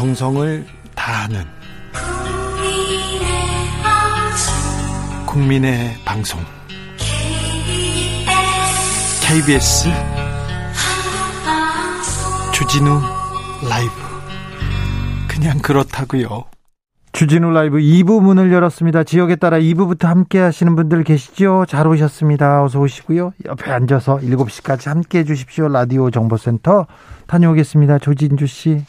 정성을 다하는 국민의 방송 KBS 주진우 라이브 그냥 그렇다고요. 주진우 라이브 2부 문을 열었습니다. 지역에 따라 2부부터 함께 하시는 분들 계시죠? 잘 오셨습니다. 어서 오시고요. 옆에 앉아서 7시까지 함께 해 주십시오. 라디오 정보센터 다녀오겠습니다. 조진주 씨.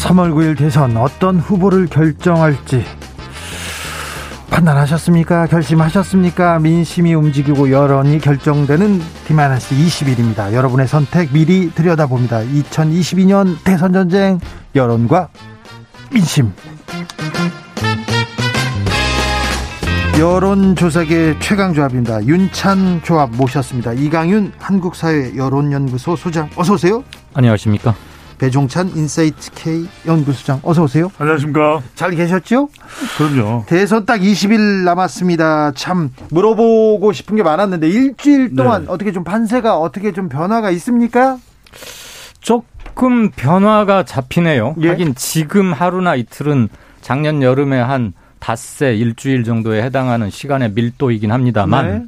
3월 9일 대선 어떤 후보를 결정할지 판단하셨습니까? 결심하셨습니까? 민심이 움직이고 여론이 결정되는 디마이너스 20일입니다. 여러분의 선택 미리 들여다봅니다. 2022년 대선 전쟁 여론과 민심. 여론조사계 최강조합입니다. 윤찬 조합 모셨습니다. 이강윤 한국사회 여론연구소 소장 어서 오세요. 안녕하십니까? 배종찬 인사이트 K 연구소장 어서 오세요. 안녕하십니까. 잘 계셨죠? 그럼요. 대선 딱 20일 남았습니다. 참 물어보고 싶은 게 많았는데 일주일 동안 네. 어떻게 좀 판세가 어떻게 좀 변화가 있습니까? 조금 변화가 잡히네요. 예? 하긴 지금 하루나 이틀은 작년 여름에 한 닷새 일주일 정도에 해당하는 시간의 밀도이긴 합니다만 네.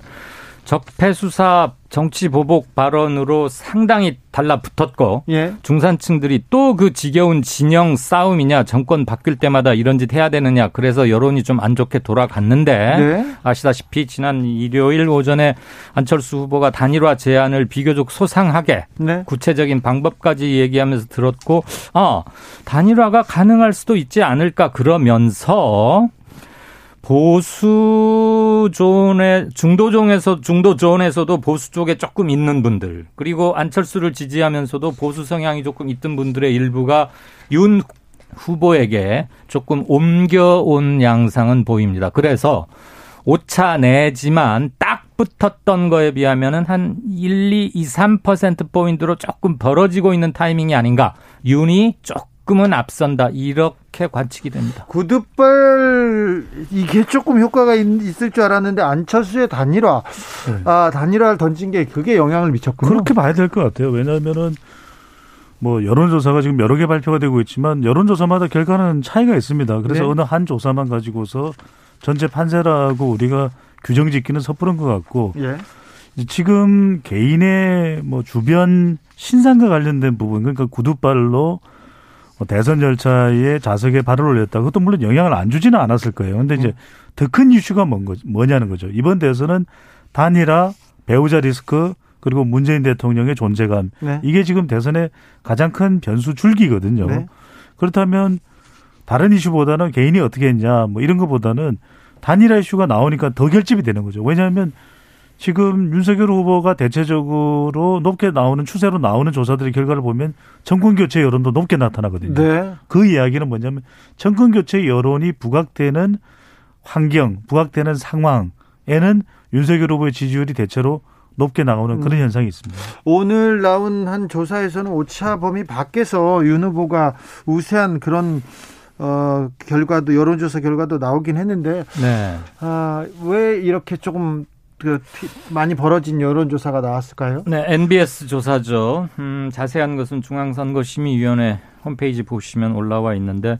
적폐 수사 정치 보복 발언으로 상당히 달라붙었고 예. 중산층들이 또 그 지겨운 진영 싸움이냐 정권 바뀔 때마다 이런 짓 해야 되느냐 그래서 여론이 좀 안 좋게 돌아갔는데 네. 아시다시피 지난 일요일 오전에 안철수 후보가 단일화 제안을 비교적 소상하게 네. 구체적인 방법까지 얘기하면서 들었고 아 단일화가 가능할 수도 있지 않을까 그러면서 보수 존에 중도종에서 중도존에서도 보수 쪽에 조금 있는 분들 그리고 안철수를 지지하면서도 보수 성향이 조금 있던 분들의 일부가 윤 후보에게 조금 옮겨온 양상은 보입니다. 그래서 오차 내지만 딱 붙었던 거에 비하면은 한 1, 2, 2, 3% 포인트로 조금 벌어지고 있는 타이밍이 아닌가. 윤이 조금 조금은 앞선다 이렇게 관측이 됩니다. 구두발 이게 조금 효과가 있 을 줄 알았는데 안철수의 단일화, 네. 아 단일화를 던진 게 그게 영향을 미쳤군요. 그렇게 봐야 될 것 같아요. 왜냐하면은 뭐 여론조사가 지금 여러 개 발표가 되고 있지만 여론조사마다 결과는 차이가 있습니다. 그래서 네. 어느 한 조사만 가지고서 전체 판세라고 우리가 규정 짓기는 섣부른 것 같고 예. 지금 개인의 뭐 주변 신상과 관련된 부분 그러니까 구두발로 뭐 대선 절차에 자석에 발을 올렸다. 그것도 물론 영향을 안 주지는 않았을 거예요. 근데 이제 더큰 이슈가 뭔 거, 뭐냐는 거죠. 이번 대선은 단일화, 배우자 리스크, 그리고 문재인 대통령의 존재감. 네. 이게 지금 대선의 가장 큰 변수 줄기거든요. 네. 그렇다면 다른 이슈보다는 개인이 어떻게 했냐, 뭐 이런 것보다는 단일화 이슈가 나오니까 더 결집이 되는 거죠. 왜냐하면 지금 윤석열 후보가 대체적으로 높게 나오는 추세로 나오는 조사들의 결과를 보면 정권 교체 여론도 높게 나타나거든요. 네. 그 이야기는 뭐냐면 정권 교체 여론이 부각되는 환경, 부각되는 상황에는 윤석열 후보의 지지율이 대체로 높게 나오는 그런 음. 현상이 있습니다. 오늘 나온 한 조사에서는 오차 범위 밖에서 윤 후보가 우세한 그런 어, 결과도 여론조사 결과도 나오긴 했는데 네. 아, 왜 이렇게 조금 그 많이 벌어진 여론조사가 나왔을까요? 네, NBS 조사죠. 음, 자세한 것은 중앙선거심의위원회 홈페이지 보시면 올라와 있는데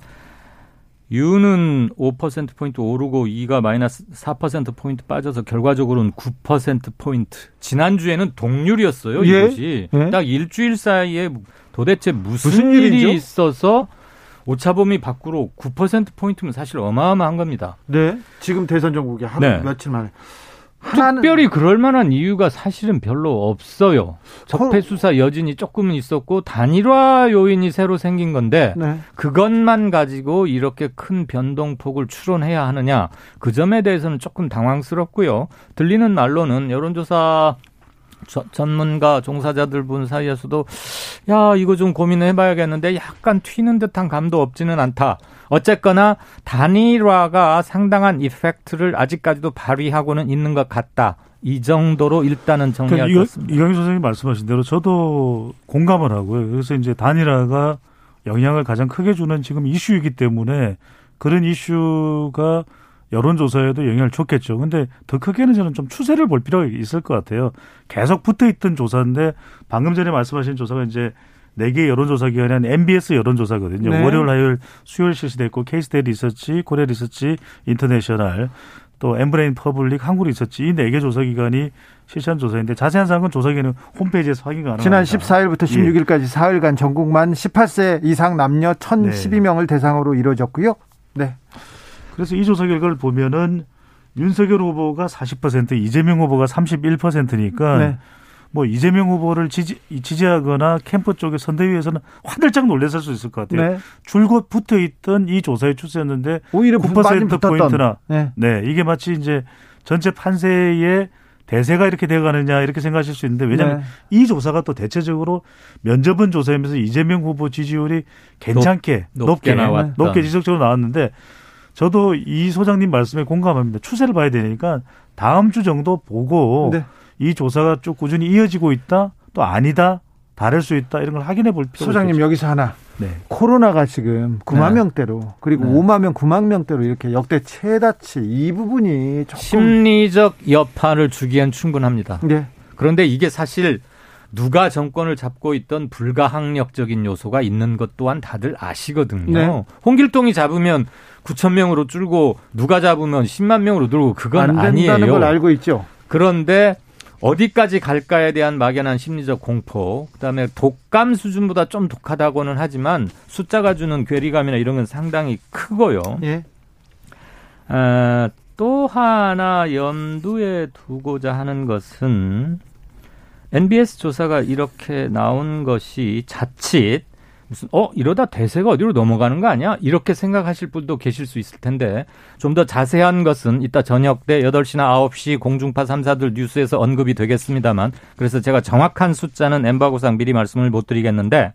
유는 5%포인트 오르고 2가 마이너스 4%포인트 빠져서 결과적으로는 9%포인트. 지난주에는 동률이었어요, 예? 이것이. 예? 딱 일주일 사이에 도대체 무슨, 무슨 일이 일이죠? 있어서 오차범위 밖으로 9%포인트면 사실 어마어마한 겁니다. 네. 지금 대선 정국이 한 네. 며칠 만에. 특별히 그럴 만한 이유가 사실은 별로 없어요. 적폐 수사 여진이 조금은 있었고 단일화 요인이 새로 생긴 건데 네. 그것만 가지고 이렇게 큰 변동폭을 추론해야 하느냐 그 점에 대해서는 조금 당황스럽고요. 들리는 말로는 여론조사 저, 전문가 종사자들 분 사이에서도 야 이거 좀 고민을 해봐야겠는데 약간 튀는 듯한 감도 없지는 않다. 어쨌거나 단일화가 상당한 이펙트를 아직까지도 발휘하고는 있는 것 같다. 이 정도로 일단은 정리할 그러니까 것 같습니다. 이강희 선생님 말씀하신 대로 저도 공감을 하고요. 그래서 이제 단일화가 영향을 가장 크게 주는 지금 이슈이기 때문에 그런 이슈가 여론조사에도 영향을 줬겠죠. 근데 더 크게는 저는 좀 추세를 볼 필요가 있을 것 같아요. 계속 붙어 있던 조사인데 방금 전에 말씀하신 조사가 이제 네개 여론조사 기관이 한 NBS 여론조사거든요. 네. 월요일, 화요일, 수요일 실시됐고 케이스탯 리서치, 코리아 리서치, 인터내셔널, 또 엠브레인 퍼블릭, 한국 리서치 이 네 개 조사 기관이 실시한 조사인데 자세한 사항은 조사기관 홈페이지에서 확인 가능합니다. 지난 14일부터 16일까지 예. 사흘간 전국 만 18세 이상 남녀 1,012명을 네. 대상으로 이루어졌고요. 네. 그래서 이 조사 결과를 보면은 윤석열 후보가 40%, 이재명 후보가 31%니까 네. 뭐 이재명 후보를 지지, 지지하거나 캠프 쪽의 선대위에서는 화들짝 놀랐을 수 있을 것 같아요. 네. 줄곧 붙어 있던 이 조사의 추세였는데 오히려 9% 포인트나 네. 네. 이게 마치 이제 전체 판세의 대세가 이렇게 돼가느냐 이렇게 생각하실 수 있는데 왜냐하면 네. 이 조사가 또 대체적으로 면접은 조사하면서 이재명 후보 지지율이 괜찮게 높, 높게 높게, 높게 지속적으로 나왔는데 저도 이 소장님 말씀에 공감합니다. 추세를 봐야 되니까 다음 주 정도 보고 네. 이 조사가 쭉 꾸준히 이어지고 있다 또 아니다 다를 수 있다 이런 걸 확인해 볼 필요가 소장님 있겠죠. 여기서 하나 네. 코로나가 지금 9만 네. 명대로 그리고 네. 5만 명, 9만 명대로 이렇게 역대 최다치 이 부분이 조금 심리적 여파를 주기엔 충분합니다. 네. 그런데 이게 사실 누가 정권을 잡고 있던 불가항력적인 요소가 있는 것 또한 다들 아시거든요. 네. 홍길동이 잡으면 9천 명으로 줄고 누가 잡으면 10만 명으로 늘고 그건 안 된다는 아니에요. 걸 알고 있죠. 그런데 어디까지 갈까에 대한 막연한 심리적 공포, 그다음에 독감 수준보다 좀 독하다고는 하지만 숫자가 주는 괴리감이나 이런 건 상당히 크고요. 예. 아, 또 하나 염두에 두고자 하는 것은 NBS 조사가 이렇게 나온 것이 자칫 무슨 어 이러다 대세가 어디로 넘어가는 거 아니야? 이렇게 생각하실 분도 계실 수 있을 텐데 좀 더 자세한 것은 이따 저녁 때 8시나 9시 공중파 3사들 뉴스에서 언급이 되겠습니다만 그래서 제가 정확한 숫자는 엠바고상 미리 말씀을 못 드리겠는데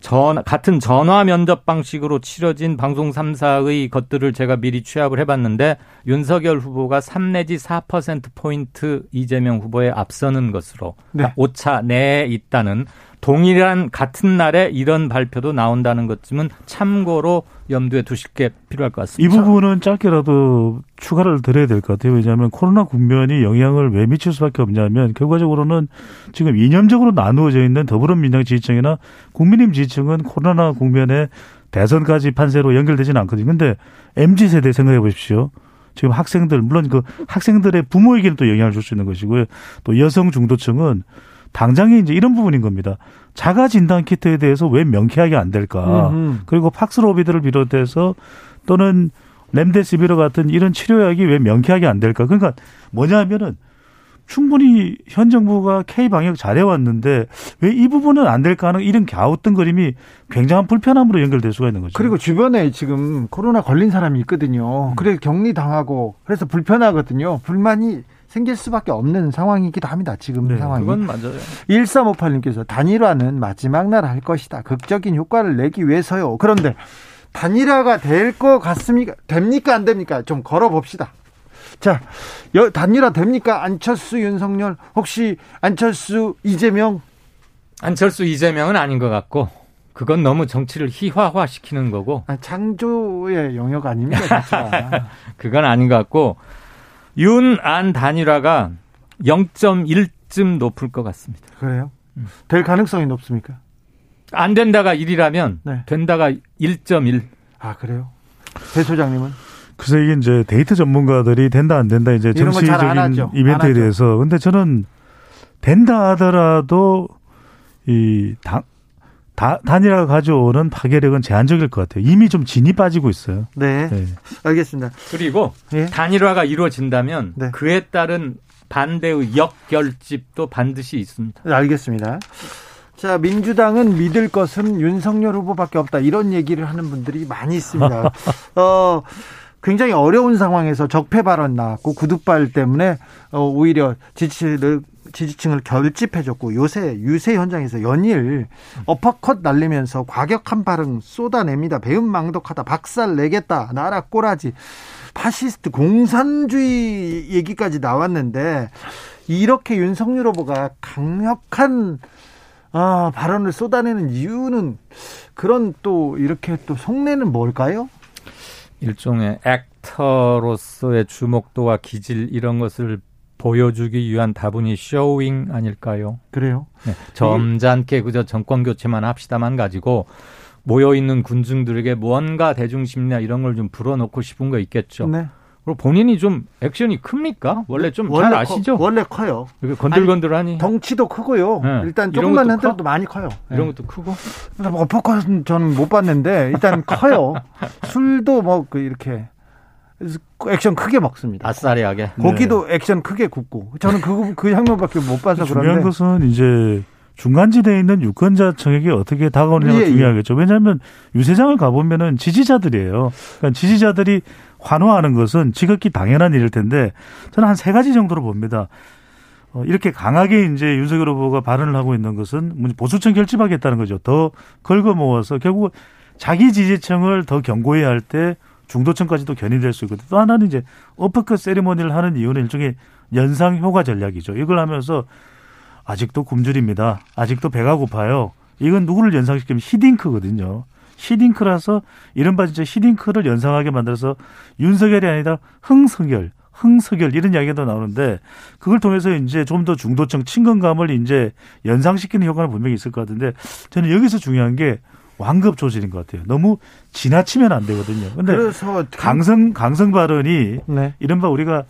전 같은 전화 면접 방식으로 치러진 방송 3사의 것들을 제가 미리 취합을 해봤는데 윤석열 후보가 3 내지 4% 포인트 이재명 후보에 앞서는 것으로 네. 오차 내에 있다는 동일한 같은 날에 이런 발표도 나온다는 것쯤은 참고로 염두에 두실 게 필요할 것 같습니다. 이 부분은 짧게라도 추가를 드려야 될 것 같아요. 왜냐하면 코로나 국면이 영향을 왜 미칠 수밖에 없냐면 결과적으로는 지금 이념적으로 나누어져 있는 더불어민주당 지지층이나 국민의힘 지지층은 코로나 국면에 대선까지 판세로 연결되지는 않거든요. 근데 MZ 세대 생각해 보십시오. 지금 학생들 물론 그 학생들의 부모에게는 또 영향을 줄 수 있는 것이고요. 또 여성 중도층은 당장에 이제 이런 부분인 겁니다. 자가 진단 키트에 대해서 왜 명쾌하게 안 될까? 음흠. 그리고 팍스로비드를 비롯해서 또는 렘데시비르 같은 이런 치료약이 왜 명쾌하게 안 될까? 그러니까 뭐냐면은 충분히 현 정부가 K 방역 잘해왔는데 왜 이 부분은 안 될까 하는 이런 갸우뚱거림이 굉장한 불편함으로 연결될 수가 있는 거죠. 그리고 주변에 지금 코로나 걸린 사람이 있거든요. 음. 그래 격리 당하고 그래서 불편하거든요. 불만이 생길 수밖에 없는 상황이기도 합니다. 지금 네, 상황이. 그건 맞아요. 1358님께서 단일화는 마지막 날 할 것이다. 극적인 효과를 내기 위해서요. 그런데 단일화가 될 것 같습니까? 됩니까? 안 됩니까? 좀 걸어봅시다. 자, 단일화 됩니까? 안철수, 윤석열, 혹시 안철수, 이재명? 안철수, 이재명은 아닌 것 같고, 그건 너무 정치를 희화화 시키는 거고. 아, 창조의 영역 아닙니까. 그건 아닌 것 같고, 윤 안 단일화가 0.1쯤 높을 것 같습니다. 그래요? 될 가능성이 높습니까? 안 된다가 1이라면 네. 된다가 1.1. 아, 그래요? 배 소장님은? 글쎄 이게 이제 데이터 전문가들이 된다 안 된다 이제 정치적인 이벤트에 대해서 근데 저는 된다 하더라도 이 당, 다, 단일화가 가져오는 파괴력은 제한적일 것 같아요. 이미 좀 진이 빠지고 있어요. 네. 네. 알겠습니다. 그리고 네. 단일화가 이루어진다면 네. 그에 따른 반대의 역결집도 반드시 있습니다. 네, 알겠습니다. 자, 민주당은 믿을 것은 윤석열 후보밖에 없다. 이런 얘기를 하는 분들이 많이 있습니다. 어, 굉장히 어려운 상황에서 적폐 발언 나왔고 구두발 때문에 어, 오히려 지지를 지지층을 결집해줬고 요새 유세 현장에서 연일 어퍼컷 날리면서 과격한 발언 쏟아냅니다. 배은망덕하다, 박살 내겠다, 나라 꼬라지, 파시스트 공산주의 얘기까지 나왔는데 이렇게 윤석열 후보가 강력한 아, 발언을 쏟아내는 이유는 그런 또 이렇게 또 속내는 뭘까요? 일종의 액 캐릭터로서의 주목도와 기질 이런 것을 보여주기 위한 다분히 showing 아닐까요? 그래요? 네, 점잖게 그저 정권 교체만 합시다만 가지고 모여 있는 군중들에게 무언가 대중 심리나 이런 걸 좀 불어넣고 싶은 거 있겠죠. 네. 그리고 본인이 좀 액션이 큽니까? 원래 좀 잘 아시죠? 커, 원래 커요. 건들건들하니. 덩치도 크고요. 네. 일단 조금만 흔들어도 많이 커요. 이런 것도 크고. 어퍼컷은 저는 못 봤는데 일단 커요. 술도 뭐그 이렇게 액션 크게 먹습니다. 아싸리하게. 고기도 네. 액션 크게 굽고. 저는 그, 그 장면밖에 못 봐서 중요한 그런데. 중요한 것은 이제 중간지대에 있는 유권자층에게 어떻게 다가오느냐가 예, 예. 중요하겠죠. 왜냐하면 유세장을 가보면은 지지자들이에요. 그러니까 지지자들이 환호하는 것은 지극히 당연한 일일 텐데 저는 한 세 가지 정도로 봅니다. 어, 이렇게 강하게 이제 윤석열 후보가 발언을 하고 있는 것은 보수층 결집하겠다는 거죠. 더 긁어 모아서 결국 자기 지지층을 더 견고해야 할 때 중도층까지도 견인될 수 있거든요. 또 하나는 이제 어퍼컷 세리머니를 하는 이유는 일종의 연상 효과 전략이죠. 이걸 하면서 아직도 굶주립니다. 아직도 배가 고파요. 이건 누구를 연상시키면 히딩크거든요. 히딩크라서 이른바 진짜 히딩크를 연상하게 만들어서 윤석열이 아니라 흥석열, 흥석열 이런 이야기도 나오는데 그걸 통해서 이제 좀 더 중도층 친근감을 이제 연상시키는 효과는 분명히 있을 것 같은데 저는 여기서 중요한 게 완급 조절인 것 같아요. 너무 지나치면 안 되거든요. 근데 강성 강성 발언이 네. 이른바 우리가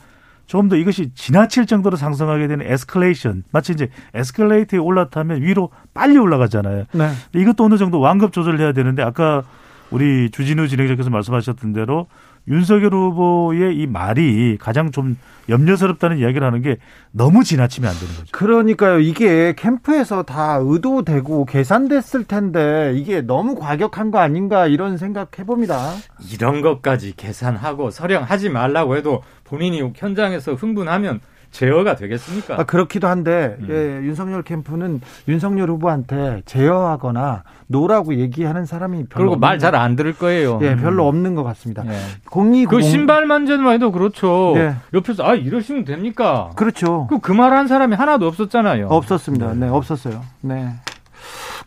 조금 더 이것이 지나칠 정도로 상승하게 되는 에스컬레이션 마치 이제 에스컬레이터에 올라타면 위로 빨리 올라가잖아요. 네. 이것도 어느 정도 완급 조절을 해야 되는데 아까 우리 주진우 진행자께서 말씀하셨던 대로 윤석열 후보의 이 말이 가장 좀 염려스럽다는 이야기를 하는 게 너무 지나치면 안 되는 거죠. 그러니까요. 이게 캠프에서 다 의도되고 계산됐을 텐데 이게 너무 과격한 거 아닌가 이런 생각 해봅니다. 이런 것까지 계산하고 서령하지 말라고 해도 본인이 현장에서 흥분하면 제어가 되겠습니까? 아, 그렇기도 한데 음. 예, 윤석열 캠프는 윤석열 후보한테 제어하거나 노라고 얘기하는 사람이 별로 그리고 말 잘 안 들을 거예요. 예, 별로 없는 것 같습니다. 예. 공이 그 신발 만져만 해도 그렇죠. 예. 옆에서 아 이러시면 됩니까? 그렇죠. 그 그 말 한 사람이 하나도 없었잖아요. 없었습니다. 네, 네 없었어요. 네.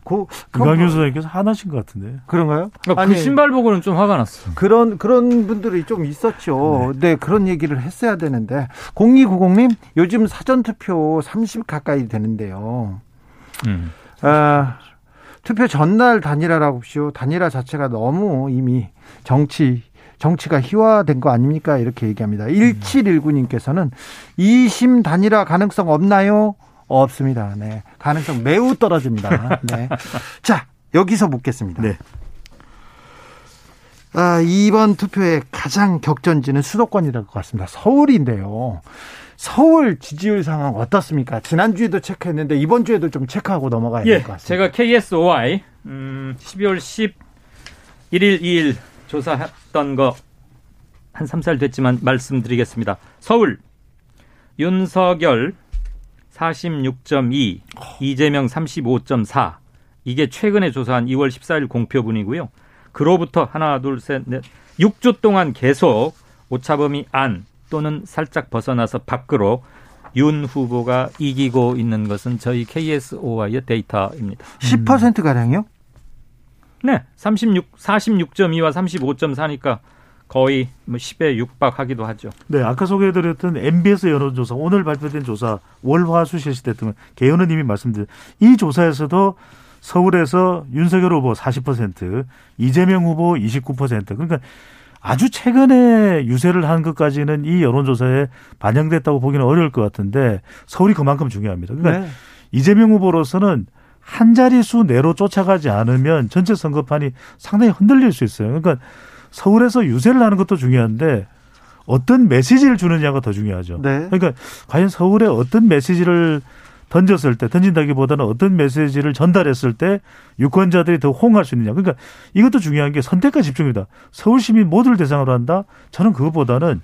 고, 이광윤 소장님께서 화나신 것 같은데. 그런가요? 그러니까 아니, 그 신발 보고는 좀 화가 났어. 그런, 그런 분들이 좀 있었죠. 네. 네, 그런 얘기를 했어야 되는데. 0290님, 요즘 사전 투표 30 가까이 되는데요. 음. 아, 투표 전날 단일화라고 하시오. 단일화 자체가 너무 이미 정치, 정치가 희화된 거 아닙니까? 이렇게 얘기합니다. 1719님께서는 2심 단일화 가능성 없나요? 없습니다. 네. 가능성 매우 떨어집니다. 네. 자, 여기서 묻겠습니다. 네. 아, 이번 투표의 가장 격전지는 수도권이라것 같습니다. 서울인데요. 서울 지지율 상황 어떻습니까? 지난주에도 체크했는데 이번 주에도 좀 체크하고 넘어가야 예, 될것 같습니다. 제가 KSOI 음, 12월 11일, 2일 조사했던 거 한 3살 됐지만 말씀드리겠습니다. 서울 윤석열 46.2, 이재명 35.4. 이게 최근에 조사한 2월 14일 공표분이고요. 그로부터 하나, 둘, 셋, 넷, 6주 동안 계속 오차범위 안 또는 살짝 벗어나서 밖으로 윤 후보가 이기고 있는 것은 저희 KSOI의 데이터입니다. 10% 가량이요? 네, 36, 46.2와 35.4니까 거의 뭐 10에 육박하기도 하죠. 네, 아까 소개해드렸던 MBS 여론조사 오늘 발표된 조사 월화수 실시됐던 개연은 이미 말씀드린 이 조사에서도 서울에서 윤석열 후보 40%, 이재명 후보 29% 그러니까 아주 최근에 유세를 한 것까지는 이 여론조사에 반영됐다고 보기는 어려울 것 같은데 서울이 그만큼 중요합니다. 그러니까 네. 이재명 후보로서는 한 자릿수 내로 쫓아가지 않으면 전체 선거판이 상당히 흔들릴 수 있어요. 그러니까 서울에서 유세를 하는 것도 중요한데 어떤 메시지를 주느냐가 더 중요하죠. 네. 그러니까 과연 서울에 어떤 메시지를 던졌을 때 던진다기보다는 어떤 메시지를 전달했을 때 유권자들이 더 호응할 수 있느냐. 그러니까 이것도 중요한 게 선택과 집중입니다. 서울 시민 모두를 대상으로 한다. 저는 그것보다는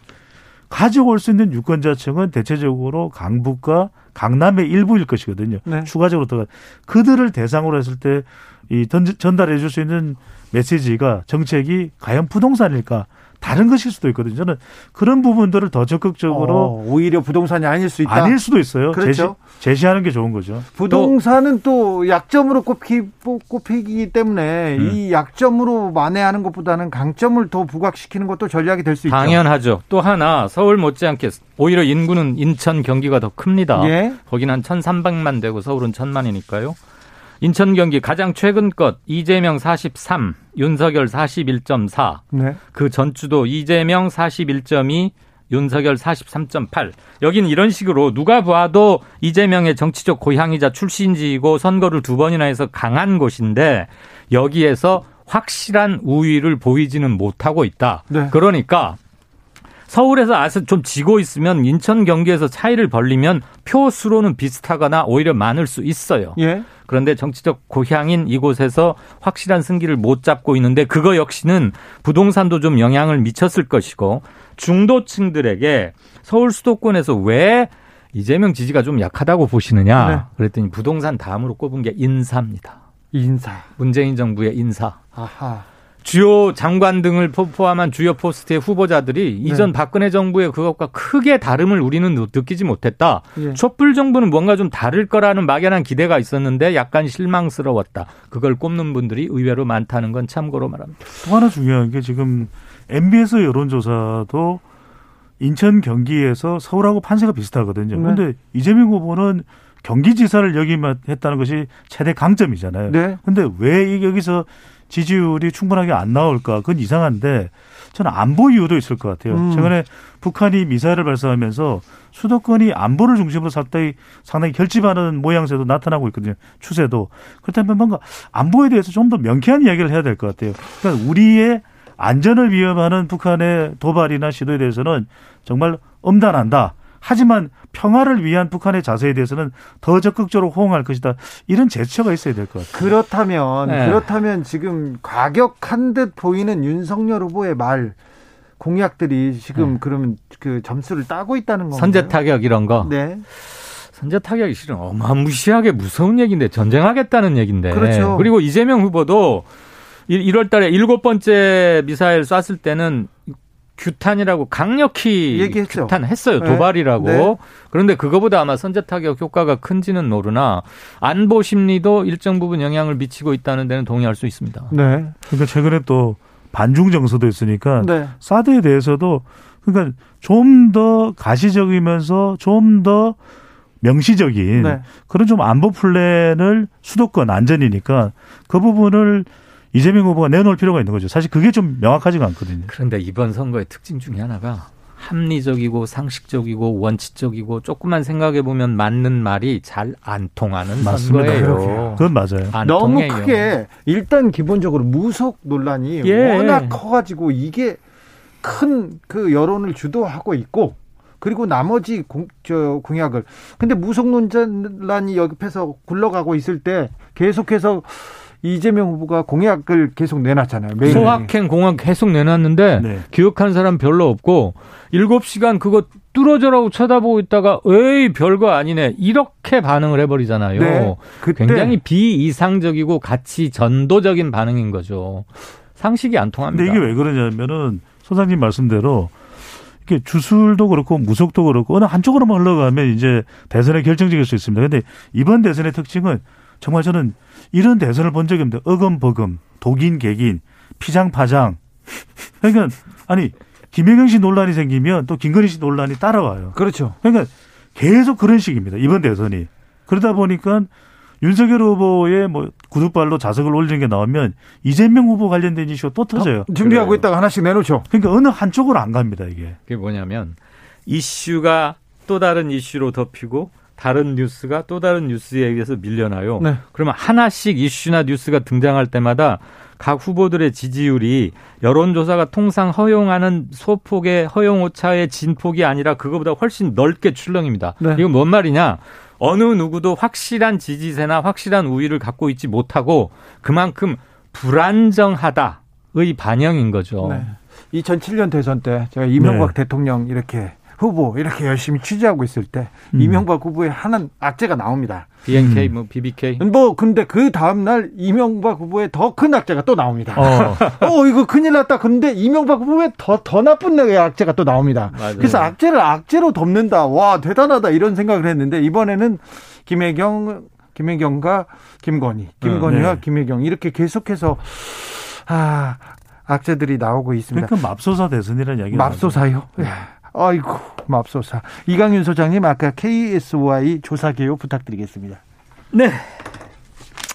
가져올 수 있는 유권자층은 대체적으로 강북과 강남의 일부일 것이거든요. 네. 추가적으로 더 그들을 대상으로 했을 때 이 전달해 줄 수 있는 메시지가 정책이 과연 부동산일까? 다른 것일 수도 있거든요. 저는 그런 부분들을 더 적극적으로 어, 오히려 부동산이 아닐 수 있다. 아닐 수도 있어요. 그렇죠. 제시, 하는게 좋은 거죠. 부동산은 또, 또 약점으로 꼽히, 꼽히기 때문에 음. 이 약점으로 만회하는 것보다는 강점을 더 부각시키는 것도 전략이 될 수 있죠. 당연하죠. 또 하나 서울 못지않게 오히려 인구는 인천 경기가 더 큽니다. 예? 거기는 한 1,300만 되고 서울은 1,000만이니까요. 인천 경기 가장 최근 것 이재명 43, 윤석열 41.4. 네. 그 전주도 이재명 41.2, 윤석열 43.8. 여긴 이런 식으로 누가 봐도 이재명의 정치적 고향이자 출신지이고 선거를 두 번이나 해서 강한 곳인데 여기에서 확실한 우위를 보이지는 못하고 있다. 네. 그러니까 서울에서 아서 좀 지고 있으면 인천 경기에서 차이를 벌리면 표 수로는 비슷하거나 오히려 많을 수 있어요. 예. 그런데 정치적 고향인 이곳에서 확실한 승기를 못 잡고 있는데 그거 역시는 부동산도 좀 영향을 미쳤을 것이고 중도층들에게 서울 수도권에서 왜 이재명 지지가 좀 약하다고 보시느냐 네. 그랬더니 부동산 다음으로 꼽은 게 인사입니다. 인사. 문재인 정부의 인사. 아하. 주요 장관 등을 포함한 주요 포스트의 후보자들이 네. 이전 박근혜 정부의 그것과 크게 다름을 우리는 느끼지 못했다. 예. 촛불 정부는 뭔가 좀 다를 거라는 막연한 기대가 있었는데 약간 실망스러웠다. 그걸 꼽는 분들이 의외로 많다는 건 참고로 말합니다. 또 하나 중요한 게 지금 MBS 여론조사도 인천 경기에서 서울하고 판세가 비슷하거든요. 그런데 네. 이재명 후보는 경기지사를 여기만 했다는 것이 최대 강점이잖아요. 네. 근데 왜 여기서 지지율이 충분하게 안 나올까? 그건 이상한데 저는 안보 이유도 있을 것 같아요. 음. 최근에 북한이 미사일을 발사하면서 수도권이 안보를 중심으로 상당히 상당히 결집하는 모양새도 나타나고 있거든요. 추세도 그렇다면 뭔가 안보에 대해서 좀 더 명쾌한 이야기를 해야 될 것 같아요. 그러니까 우리의 안전을 위협하는 북한의 도발이나 시도에 대해서는 정말 엄단한다. 하지만 평화를 위한 북한의 자세에 대해서는 더 적극적으로 호응할 것이다. 이런 제처가 있어야 될 것 같아요. 그렇다면 네. 그렇다면 지금 과격한 듯 보이는 윤석열 후보의 말 공약들이 지금 네. 그러면 그 점수를 따고 있다는 건가요? 선제 타격 이런 거. 네. 선제 타격이 실은 어마무시하게 무서운 얘기인데 전쟁하겠다는 얘기인데. 그렇죠. 그리고 이재명 후보도 1월 달에 일곱 번째 미사일 쐈을 때는 규탄이라고 강력히 얘기했죠. 규탄했어요. 네. 도발이라고. 네. 그런데 그거보다 아마 선제 타격 효과가 큰지는 모르나 안보 심리도 일정 부분 영향을 미치고 있다는 데는 동의할 수 있습니다. 네. 그러니까 최근에 또 반중 정서도 있으니까 네. 사드에 대해서도 그러니까 좀 더 가시적이면서 좀더 명시적인 네. 그런 좀 안보 플랜을 수도권 안전이니까 그 부분을 이재명 후보가 내놓을 필요가 있는 거죠. 사실 그게 좀 명확하지가 않거든요. 그런데 이번 선거의 특징 중에 하나가 합리적이고 상식적이고 원칙적이고 조금만 생각해 보면 맞는 말이 잘 안 통하는 맞습니다. 선거예요. 그건 맞아요. 너무 통해요. 크게 일단 기본적으로 무속 논란이 예. 워낙 커가지고 이게 큰 그 여론을 주도하고 있고 그리고 나머지 공, 저 공약을 근데 무속 논란이 옆에서 굴러가고 있을 때 계속해서 이재명 후보가 공약을 계속 내놨잖아요. 매일. 소확행 공약 계속 내놨는데 네. 기억하는 사람 별로 없고 7시간 그거 뚫어져라고 쳐다보고 있다가 에이 별거 아니네 이렇게 반응을 해버리잖아요. 네. 굉장히 비이상적이고 가치 전도적인 반응인 거죠. 상식이 안 통합니다. 근데 이게 왜 그러냐면은 소장님 말씀대로 이게 주술도 그렇고 무속도 그렇고 어느 한쪽으로만 흘러가면 이제 대선에 결정적일 수 있습니다. 근데 이번 대선의 특징은 정말 저는 이런 대선을 본 적이 없는데 어금버금, 독인, 개긴, 피장파장. 그러니까 아니 김혜경 씨 논란이 생기면 또 김건희 씨 논란이 따라와요. 그렇죠. 그러니까 계속 그런 식입니다. 이번 대선이. 그러다 보니까 윤석열 후보의 뭐 구두발로 자석을 올리는 게 나오면 이재명 후보 관련된 이슈가 또 터져요. 어, 준비하고 그래요. 있다가 하나씩 내놓죠. 그러니까 어느 한쪽으로 안 갑니다, 이게. 그게 뭐냐면 이슈가 또 다른 이슈로 덮이고 다른 뉴스가 또 다른 뉴스에 의해서 밀려나요. 네. 그러면 하나씩 이슈나 뉴스가 등장할 때마다 각 후보들의 지지율이 여론조사가 통상 허용하는 소폭의 허용 오차의 진폭이 아니라 그거보다 훨씬 넓게 출렁입니다. 네. 이건 뭔 말이냐? 어느 누구도 확실한 지지세나 확실한 우위를 갖고 있지 못하고 그만큼 불안정하다의 반영인 거죠. 네. 2007년 대선 때 제가 이명박 네. 대통령 이렇게 후보 이렇게 열심히 취재하고 있을 때 음. 이명박 후보의 하는 악재가 나옵니다. BNK 음. 뭐 BBK 뭐 근데 그 다음 날 이명박 후보의 더 큰 악재가 또 나옵니다. 어. 어. 이거 큰일 났다. 근데 이명박 후보의 더 더 나쁜 악재가 또 나옵니다. 맞아요. 그래서 악재를 악재로 덮는다. 와 대단하다 이런 생각을 했는데 이번에는 김혜경 김혜경과 김건희, 김건희와 네. 김혜경 이렇게 계속해서 아 악재들이 나오고 있습니다. 그러니까 맙소사 대선이라는 이야기 맙소사요? 네. 아이고 맙소사. 이강윤 소장님 아까 KSY 조사 개요 부탁드리겠습니다. 네.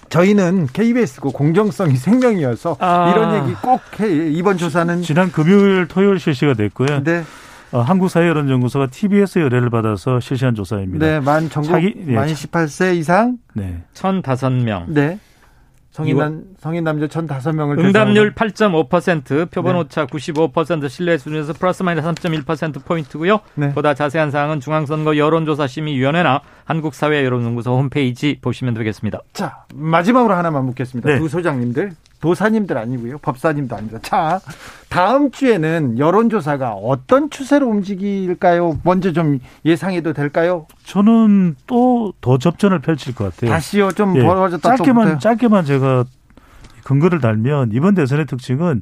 저희는 KBS고 공정성이 생명이어서 아. 이런 얘기 꼭 해. 이번 조사는 지난 금요일 토요일 실시가 됐고요. 네. 어, 한국사회여론연구소가 TBS 의뢰를 받아서 실시한 조사입니다. 네, 만 전국 자기, 네. 만 18세 이상 네. 1,005명. 네. 성인 남 성인 남녀 1,005명을 응답률 8.5%, 표본 네. 오차 95% 신뢰 수준에서 플러스 마이너스 3.1% 포인트고요. 네. 보다 자세한 사항은 중앙선거 여론조사 심의위원회나 한국사회 여론연구소 홈페이지 보시면 되겠습니다. 자, 마지막으로 하나만 묻겠습니다. 네. 두 소장님들. 도사님들 아니고요. 법사님도 아닙니다. 자, 다음 주에는 여론조사가 어떤 추세로 움직일까요? 먼저 좀 예상해도 될까요? 저는 또 더 접전을 펼칠 것 같아요. 다시요? 좀 예, 벌어졌다. 짧게만, 짧게만 제가 근거를 달면 이번 대선의 특징은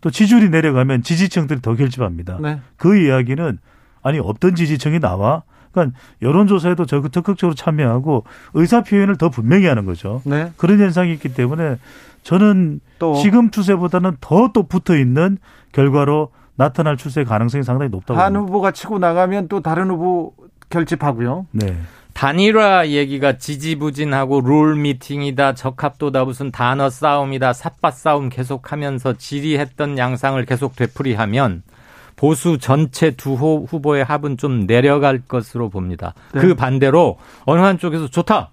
또 지지율이 내려가면 지지층들이 더 결집합니다. 네. 그 이야기는 아니 없던 지지층이 나와 그러니까 여론조사에도 적극적으로 참여하고 의사 표현을 더 분명히 하는 거죠. 네. 그런 현상이 있기 때문에 저는 또 지금 추세보다는 더 또 붙어 있는 결과로 나타날 추세 가능성이 상당히 높다고 한 봅니다. 후보가 치고 나가면 또 다른 후보 결집하고요. 네. 단일화 얘기가 지지부진하고 룰 미팅이다, 적합도다, 무슨 단어 싸움이다, 삿바 싸움 계속하면서 질의했던 양상을 계속 되풀이하면 보수 전체 두 후보의 합은 좀 내려갈 것으로 봅니다. 네. 그 반대로 어느 한쪽에서 좋다.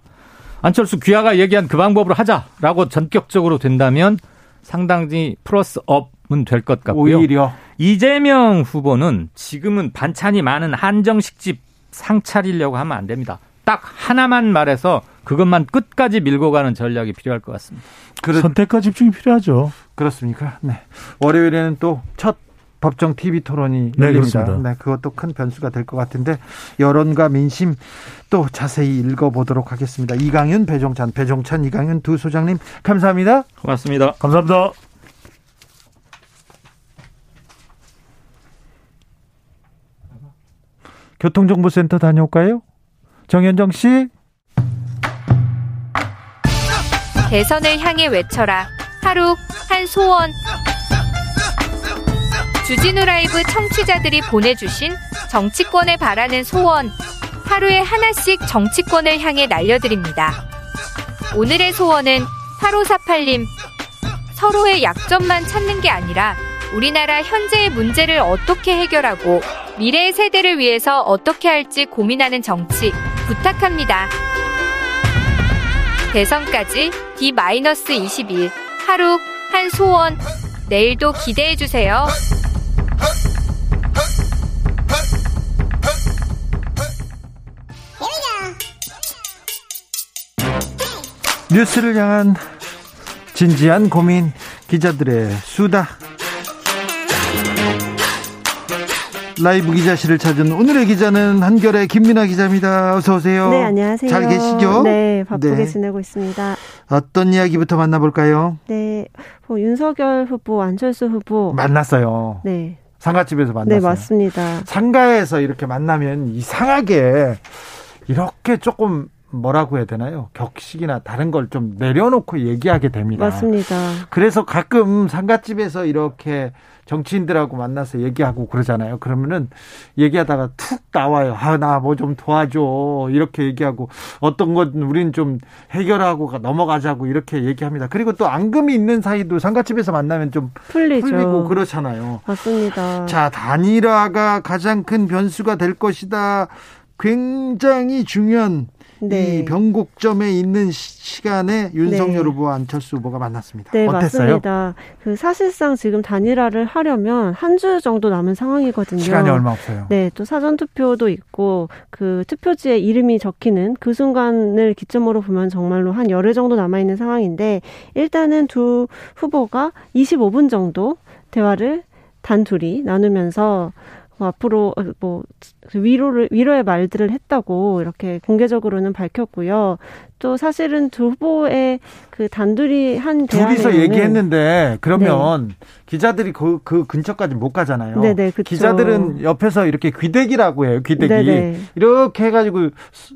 안철수 귀하가 얘기한 그 방법으로 하자라고 전격적으로 된다면 상당히 플러스 업은 될 것 같고요. 오히려 이재명 후보는 지금은 반찬이 많은 한정식집 상 차리려고 하면 안 됩니다. 딱 하나만 말해서 그것만 끝까지 밀고 가는 전략이 필요할 것 같습니다. 그렇... 선택과 집중이 필요하죠. 그렇습니까? 네. 월요일에는 또 첫 법정 TV 토론이 네, 열립니다. 네, 네, 그것도 큰 변수가 될 것 같은데 여론과 민심 또 자세히 읽어보도록 하겠습니다. 이강윤, 배종찬, 배종찬, 이강윤 두 소장님 감사합니다. 고맙습니다. 감사합니다. 교통정보센터 다녀올까요? 정현정 씨. 대선을 향해 외쳐라. 하루 한 소원. 주진우 라이브 청취자들이 보내주신 정치권에 바라는 소원 하루에 하나씩 정치권을 향해 날려드립니다. 오늘의 소원은 8548님 서로의 약점만 찾는 게 아니라 우리나라 현재의 문제를 어떻게 해결하고 미래의 세대를 위해서 어떻게 할지 고민하는 정치 부탁합니다. 대선까지 D-21 하루 한 소원 내일도 기대해 주세요. 뉴스를 향한 진지한 고민 기자들의 수다 라이브 기자실을 찾은 오늘의 기자는 한결의 김민아 기자입니다. 어서 오세요. 네, 안녕하세요. 잘 계시죠? 네, 바쁘게 네. 지내고 있습니다. 어떤 이야기부터 만나볼까요? 네, 뭐 윤석열 후보, 안철수 후보 만났어요. 네. 상가집에서 만났어요. 네, 맞습니다. 상가에서 이렇게 만나면 이상하게 이렇게 조금 뭐라고 해야 되나요? 격식이나 다른 걸 좀 내려놓고 얘기하게 됩니다. 맞습니다. 그래서 가끔 상가집에서 이렇게 정치인들하고 만나서 얘기하고 그러잖아요. 그러면은 얘기하다가 툭 나와요. 아, 나 뭐 좀 도와줘. 이렇게 얘기하고 어떤 건 우린 좀 해결하고 넘어가자고 이렇게 얘기합니다. 그리고 또 앙금이 있는 사이도 상가집에서 만나면 좀 풀리죠. 풀리고 그렇잖아요. 맞습니다. 자, 단일화가 가장 큰 변수가 될 것이다. 굉장히 중요한 네. 이 변곡점에 있는 시 간에 윤석열 네. 후보와 안철수 후보가 만났습니다. 네, 어땠어요? 맞습니다. 그 사실상 지금 단일화를 하려면 한 주 정도 남은 상황이거든요. 시간이 얼마 없어요. 네, 또 사전 투표도 있고 그 투표지에 이름이 적히는 그 순간을 기점으로 보면 정말로 한 열흘 정도 남아 있는 상황인데 일단은 두 후보가 25분 정도 대화를 단둘이 나누면서 뭐 앞으로 어, 뭐 위로를 위로의 말들을 했다고 이렇게 공개적으로는 밝혔고요. 또 사실은 두 후보의 그 단둘이 한 둘이서 얘기했는데 그러면 네. 기자들이 그, 그 근처까지 못 가잖아요. 네네, 그쵸. 기자들은 옆에서 이렇게 귀대기라고 해요. 귀대기 네네. 이렇게 해가지고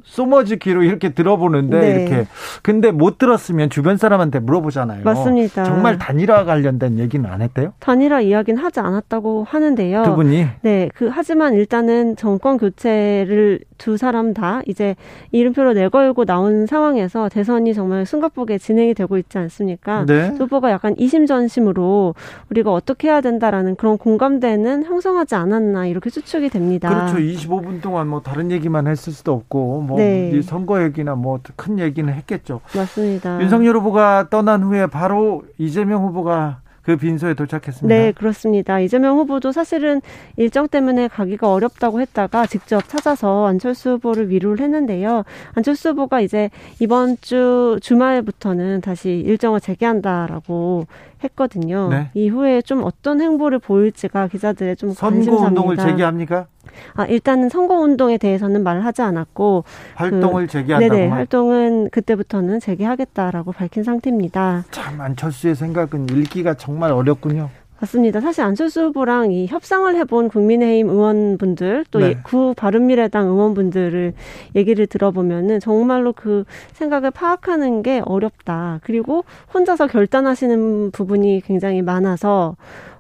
소머즈기로 이렇게 들어보는데 네. 이렇게 근데 못 들었으면 주변 사람한테 물어보잖아요. 맞습니다. 정말 단일화 관련된 얘기는 안 했대요? 단일화 이야기는 하지 않았다고 하는데요. 두 분이 네, 그 하지만 일단은 정권 교체를 두 사람 다 이제 이름표로 내걸고 나온 상황에서 대선이 정말 숨가쁘게 진행이 되고 있지 않습니까? 네. 후보가 약간 이심전심으로 우리가 어떻게 해야 된다라는 그런 공감대는 형성하지 않았나 이렇게 추측이 됩니다. 그렇죠. 25분 동안 뭐 다른 얘기만 했을 수도 없고 뭐 네. 선거 얘기나 뭐 큰 얘기는 했겠죠. 맞습니다. 윤석열 후보가 떠난 후에 바로 이재명 후보가 그 빈소에 도착했습니다. 네, 그렇습니다. 이재명 후보도 사실은 일정 때문에 가기가 어렵다고 했다가 직접 찾아서 안철수 후보를 위로를 했는데요. 안철수 후보가 이제 이번 주 주말부터는 다시 일정을 재개한다라고 했거든요. 네. 이후에 좀 어떤 행보를 보일지가 기자들의 좀 관심사입니다. 선거 운동을 재개합니까? 아, 일단은 선거 운동에 대해서는 말을 하지 않았고 활동을 그, 재개한다고 네네, 활동은 그때부터는 재개하겠다라고 밝힌 상태입니다. 참 안철수의 생각은 읽기가 정말 어렵군요. 맞습니다. 사실 안철수 후보랑 이 협상을 해본 국민의힘 의원분들 또구 네. 바른미래당 의원분들을 얘기를 들어보면은 정말로 그 생각을 파악하는 게 어렵다. 그리고 혼자서 결단하시는 부분이 굉장히 많아서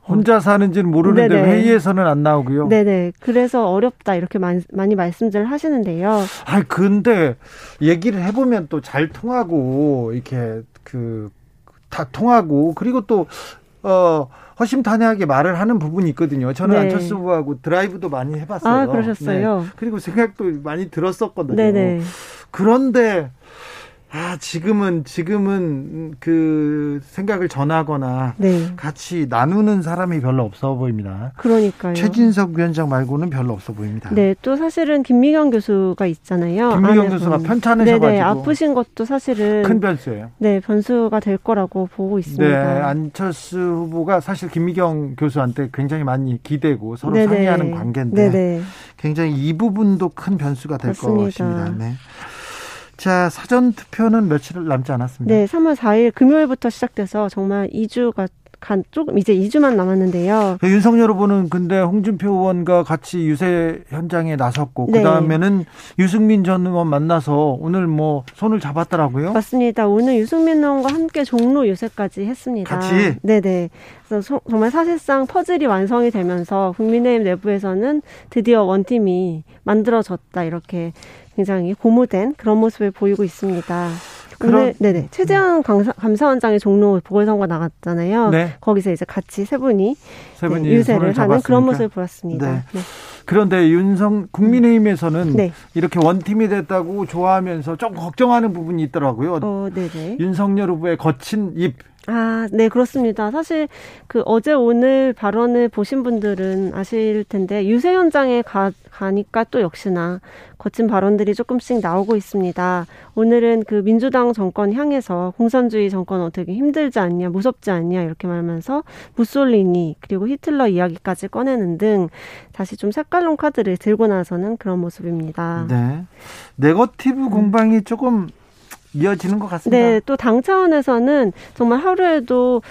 혼자 사는지는 모르는데 네네. 회의에서는 안 나오고요. 네네. 그래서 어렵다 이렇게 많이, 많이 말씀들 하시는데요. 아 근데 얘기를 해보면 또 잘 통하고 이렇게 그 다 통하고 그리고 또 어. 허심탄회하게 말을 하는 부분이 있거든요. 저는 네. 안철수 후보하고 드라이브도 많이 해봤어요. 아, 그러셨어요? 네. 그리고 생각도 많이 들었었거든요. 네네. 그런데 아, 지금은, 지금은 그 생각을 전하거나 네. 같이 나누는 사람이 별로 없어 보입니다. 그러니까요. 최진석 위원장 말고는 별로 없어 보입니다. 네, 또 사실은 김미경 교수가 있잖아요. 김미경 교수가 편찮으셔가지고. 네네, 아프신 것도 사실은. 큰 변수예요. 네, 변수가 될 거라고 보고 있습니다. 네, 안철수 후보가 사실 김미경 교수한테 굉장히 많이 기대고 서로 네네. 상의하는 관계인데. 네네. 굉장히 이 부분도 큰 변수가 될 맞습니다. 것입니다. 네. 자, 사전 투표는 며칠 남지 않았습니다. 네, 3월 4일 금요일부터 시작돼서 정말 2주가 간 조금 이제 2주만 남았는데요. 네, 윤석열 후보는 근데 홍준표 의원과 같이 유세 현장에 나섰고 네. 그다음에는 유승민 전 의원 만나서 오늘 뭐 손을 잡았더라고요. 맞습니다. 오늘 유승민 의원과 함께 종로 유세까지 했습니다. 같이 네 네. 그래서 정말 사실상 퍼즐이 완성이 되면서 국민의힘 내부에서는 드디어 원팀이 만들어졌다 이렇게 굉장히 고무된 그런 모습을 보이고 있습니다. 오늘 네네 최재형 감사, 감사원장이 종로 보궐선거 나갔잖아요. 네. 거기서 이제 같이 세 분이, 세 분이 네, 유세를 하는 그런 모습을 보였습니다. 네. 네. 그런데 윤성 국민의힘에서는 네. 이렇게 원팀이 됐다고 좋아하면서 좀 걱정하는 부분이 있더라고요. 어, 네네. 윤석열 후보의 거친 입 아, 네, 그렇습니다. 사실 그 어제 오늘 발언을 보신 분들은 아실 텐데 유세 현장에 가, 가니까 또 역시나 거친 발언들이 조금씩 나오고 있습니다. 오늘은 그 민주당 정권 향해서 공산주의 정권 어떻게 힘들지 않냐, 무섭지 않냐 이렇게 말하면서 무솔리니 그리고 히틀러 이야기까지 꺼내는 등 다시 좀 색깔론 카드를 들고 나서는 그런 모습입니다. 네. 네거티브 공방이 음. 조금 이어지는 것 같습니다. 네, 또 당 차원에서는 정말 하루에도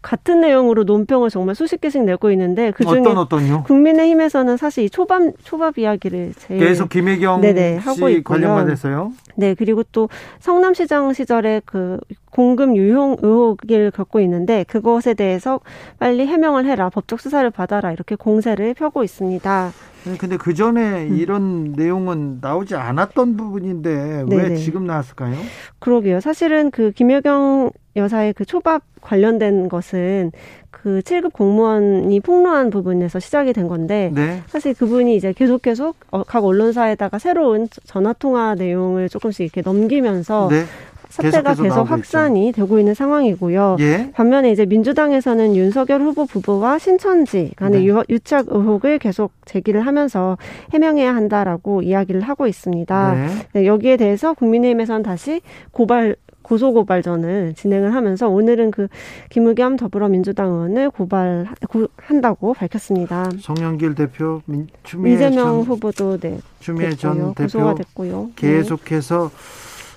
같은 내용으로 논평을 정말 수십 개씩 내고 있는데 그중에 어떤 어떤요? 국민의힘에서는 사실 이 초밥 초밥 이야기를 제일 계속 김혜경 네네, 하고 있고요. 관련만 해서요. 네, 그리고 또 성남시장 시절에 그 공금 유용 의혹을 겪고 있는데 그것에 대해서 빨리 해명을 해라, 법적 수사를 받아라 이렇게 공세를 펴고 있습니다. 네, 근데 그 전에 음. 이런 내용은 나오지 않았던 부분인데 네네. 왜 지금 나왔을까요? 그러게요. 사실은 그 김여경 여사의 그 초밥 관련된 것은 그 7급 공무원이 폭로한 부분에서 시작이 된 건데 네. 사실 그분이 이제 계속 계속 어, 각 언론사에다가 새로운 전화 통화 내용을 조금씩 이렇게 넘기면서 네. 사태가 계속, 계속 확산이 있죠. 되고 있는 상황이고요. 예? 반면에 이제 민주당에서는 윤석열 후보 부부와 신천지 간의 네. 유착 의혹을 계속 제기를 하면서 해명해야 한다라고 이야기를 하고 있습니다. 네. 네, 여기에 대해서 국민의힘에서는 다시 고발 고소고발전을 진행을 하면서 오늘은 그 김의겸 더불어민주당 의원을 고발한다고 밝혔습니다. 송영길 대표, 추미애 이재명 전, 후보도 네, 추미애 전 대표 됐고요. 계속해서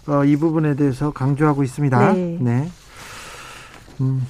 네. 어, 이 부분에 대해서 강조하고 있습니다. 네. 네. 음.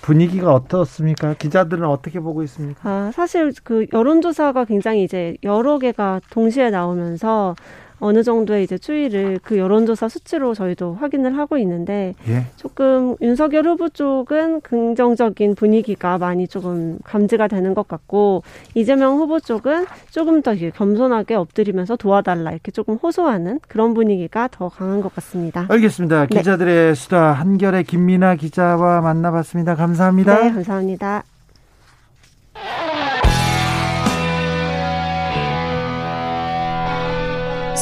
분위기가 어떻습니까? 기자들은 어떻게 보고 있습니까? 아, 사실 그 여론조사가 굉장히 이제 여러 개가 동시에 나오면서 어느 정도의 이제 추이를 그 여론조사 수치로 저희도 확인을 하고 있는데 예. 조금 윤석열 후보 쪽은 긍정적인 분위기가 많이 조금 감지가 되는 것 같고 이재명 후보 쪽은 조금 더 겸손하게 엎드리면서 도와달라 이렇게 조금 호소하는 그런 분위기가 더 강한 것 같습니다. 알겠습니다. 네. 기자들의 수다 한겨레 김미나 기자와 만나봤습니다. 감사합니다. 네, 감사합니다.